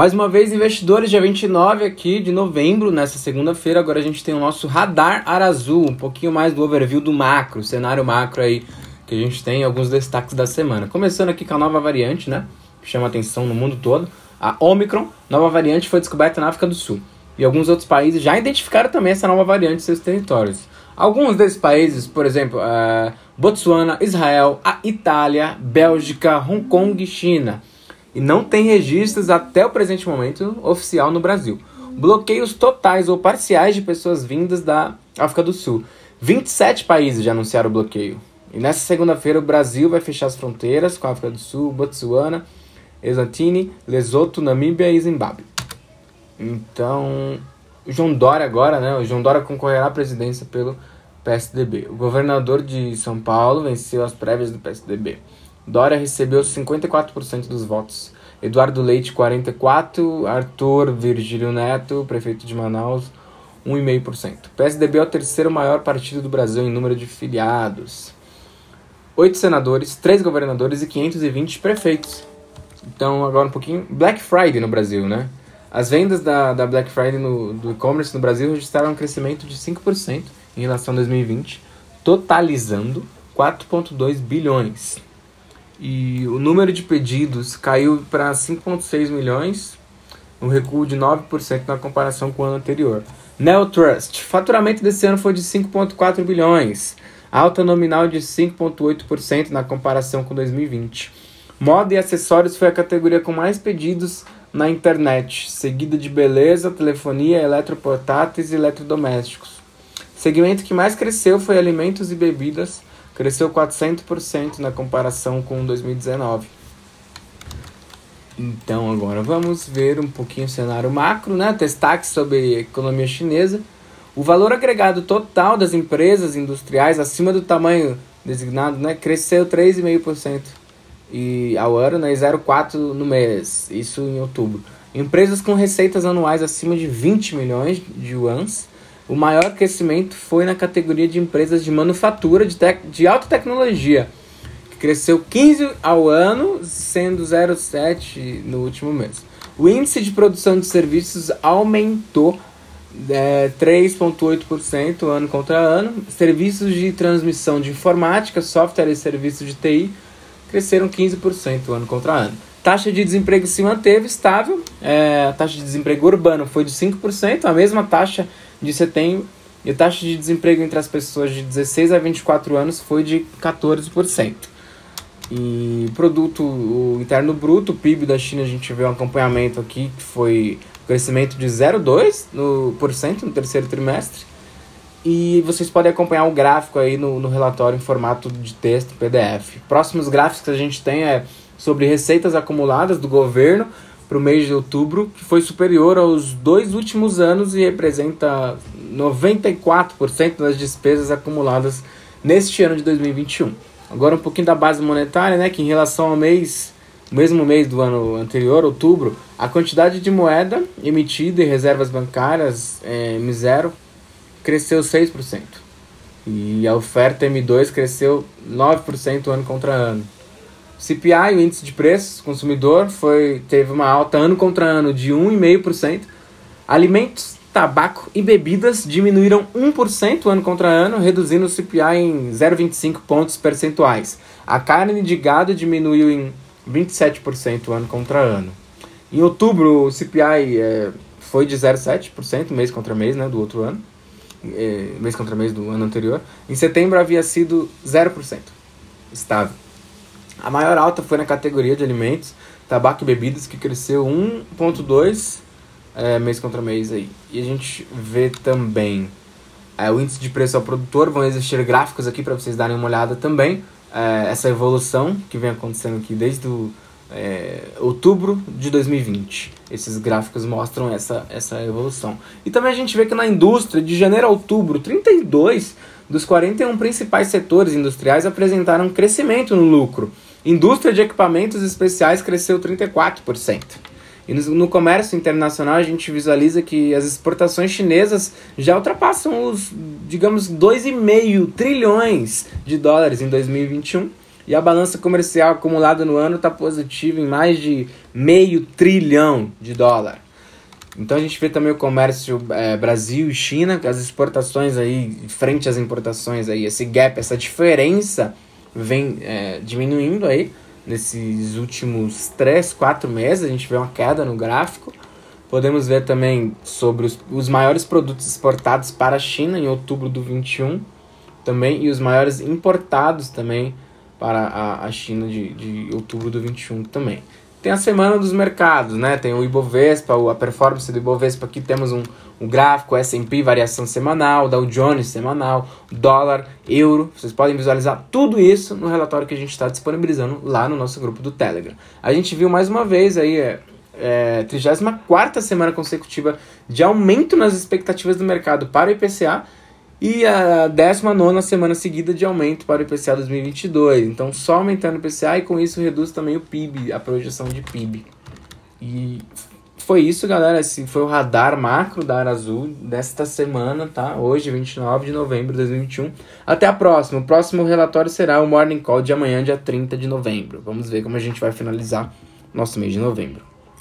Mais uma vez, investidores, dia 29 aqui de novembro, nessa segunda-feira, agora a gente tem o nosso Radar Arazu, um pouquinho mais do overview do macro, cenário macro aí, que a gente tem alguns destaques da semana. Começando aqui com a nova variante, né, que chama atenção no mundo todo, a Omicron, nova variante foi descoberta na África do Sul. E alguns outros países já identificaram também essa nova variante em seus territórios. Alguns desses países, por exemplo, uh, Botsuana, Israel, a Itália, Bélgica, Hong Kong e China e não tem registros até o presente momento oficial no Brasil. Bloqueios totais ou parciais de pessoas vindas da África do Sul. 27 países já anunciaram o bloqueio. E nessa segunda-feira o Brasil vai fechar as fronteiras com a África do Sul, Botsuana, Eswatini, Lesoto, Namíbia e Zimbábue. Então, o João Dória agora, né? O João Dória concorrerá à presidência pelo PSDB. O governador de São Paulo venceu as prévias do PSDB. Dória recebeu 54% dos votos. Eduardo Leite, 44%. Arthur Virgílio Neto, prefeito de Manaus, 1,5%. PSDB é o terceiro maior partido do Brasil em número de filiados. Oito senadores, três governadores e 520 prefeitos. Então, agora um pouquinho. Black Friday no Brasil, né? As vendas da, da Black Friday no, do e-commerce no Brasil registraram um crescimento de 5% em relação a 2020, totalizando 4,2 bilhões. E o número de pedidos caiu para 5,6 milhões, um recuo de 9% na comparação com o ano anterior. Neotrust, faturamento desse ano foi de 5,4 bilhões, alta nominal de 5,8% na comparação com 2020. Moda e acessórios foi a categoria com mais pedidos na internet, seguida de beleza, telefonia, eletroportáteis e eletrodomésticos. Segmento que mais cresceu foi alimentos e bebidas, cresceu 400% na comparação com 2019. Então agora vamos ver um pouquinho o cenário macro, né? Destaque sobre a economia chinesa. O valor agregado total das empresas industriais acima do tamanho designado, né, cresceu 3,5% e ao ano, né, 0,4 no mês, isso em outubro. Empresas com receitas anuais acima de 20 milhões de yuans o maior crescimento foi na categoria de empresas de manufatura de, de alta tecnologia, que cresceu 15 ao ano, sendo 0,7 no último mês. O índice de produção de serviços aumentou é, 3,8% ano contra ano. Serviços de transmissão de informática, software e serviços de TI cresceram 15% ano contra ano. Taxa de desemprego se manteve estável. É, a taxa de desemprego urbano foi de 5%, a mesma taxa de setembro, e a taxa de desemprego entre as pessoas de 16 a 24 anos foi de 14%. E produto interno bruto, o PIB da China, a gente vê um acompanhamento aqui que foi crescimento de 0,2% no, no terceiro trimestre. E vocês podem acompanhar o gráfico aí no, no relatório em formato de texto PDF. Próximos gráficos que a gente tem é sobre receitas acumuladas do governo para o mês de outubro, que foi superior aos dois últimos anos e representa 94% das despesas acumuladas neste ano de 2021. Agora um pouquinho da base monetária, né, que em relação ao mês, mesmo mês do ano anterior, outubro, a quantidade de moeda emitida e reservas bancárias é, M0 cresceu 6%. E a oferta M2 cresceu 9% ano contra ano. CPI, o índice de preços consumidor, foi, teve uma alta ano contra ano de 1,5%. Alimentos, tabaco e bebidas diminuíram 1% ano contra ano, reduzindo o CPI em 0,25 pontos percentuais. A carne de gado diminuiu em 27% ano contra ano. Em outubro, o CPI é, foi de 0,7%, mês contra mês, né, do outro ano, é, mês contra mês do ano anterior. Em setembro havia sido 0%, estável. A maior alta foi na categoria de alimentos, tabaco e bebidas, que cresceu 1,2 é, mês contra mês aí. E a gente vê também é, o índice de preço ao produtor, vão existir gráficos aqui para vocês darem uma olhada também. É, essa evolução que vem acontecendo aqui desde o, é, outubro de 2020. Esses gráficos mostram essa, essa evolução. E também a gente vê que na indústria, de janeiro a outubro, 32 dos 41 principais setores industriais apresentaram crescimento no lucro. Indústria de equipamentos especiais cresceu 34%. E no, comércio internacional a gente visualiza que as exportações chinesas já ultrapassam os, digamos, 2,5 trilhões de dólares em 2021, E a balança comercial acumulada no ano está positiva em mais de meio trilhão de dólar. Então a gente vê também o comércio é, Brasil e China, as exportações aí, frente às importações aí, esse gap, essa diferença vem é, diminuindo aí nesses últimos 3, 4 meses, a gente vê uma queda no gráfico. Podemos ver também sobre os, os maiores produtos exportados para a China em outubro do 21 também, e os maiores importados também para a, a China de, de outubro do 21 também. Tem a semana dos mercados, né? Tem o Ibovespa, a performance do Ibovespa. Aqui temos um, um gráfico S&P, variação semanal, Dow Jones semanal, dólar, euro. Vocês podem visualizar tudo isso no relatório que a gente está disponibilizando lá no nosso grupo do Telegram. A gente viu mais uma vez aí, é, é, 34 semana consecutiva de aumento nas expectativas do mercado para o IPCA e a 19 semana seguida de aumento para o IPCA 2022. Então, só aumentando o IPCA e com isso reduz também o PIB, a projeção de PIB. E foi isso, galera. Esse foi o radar macro da Ara Azul desta semana, tá? Hoje, 29 de novembro de 2021. Até a próxima. O próximo relatório será o Morning Call de amanhã, dia 30 de novembro. Vamos ver como a gente vai finalizar nosso mês de novembro.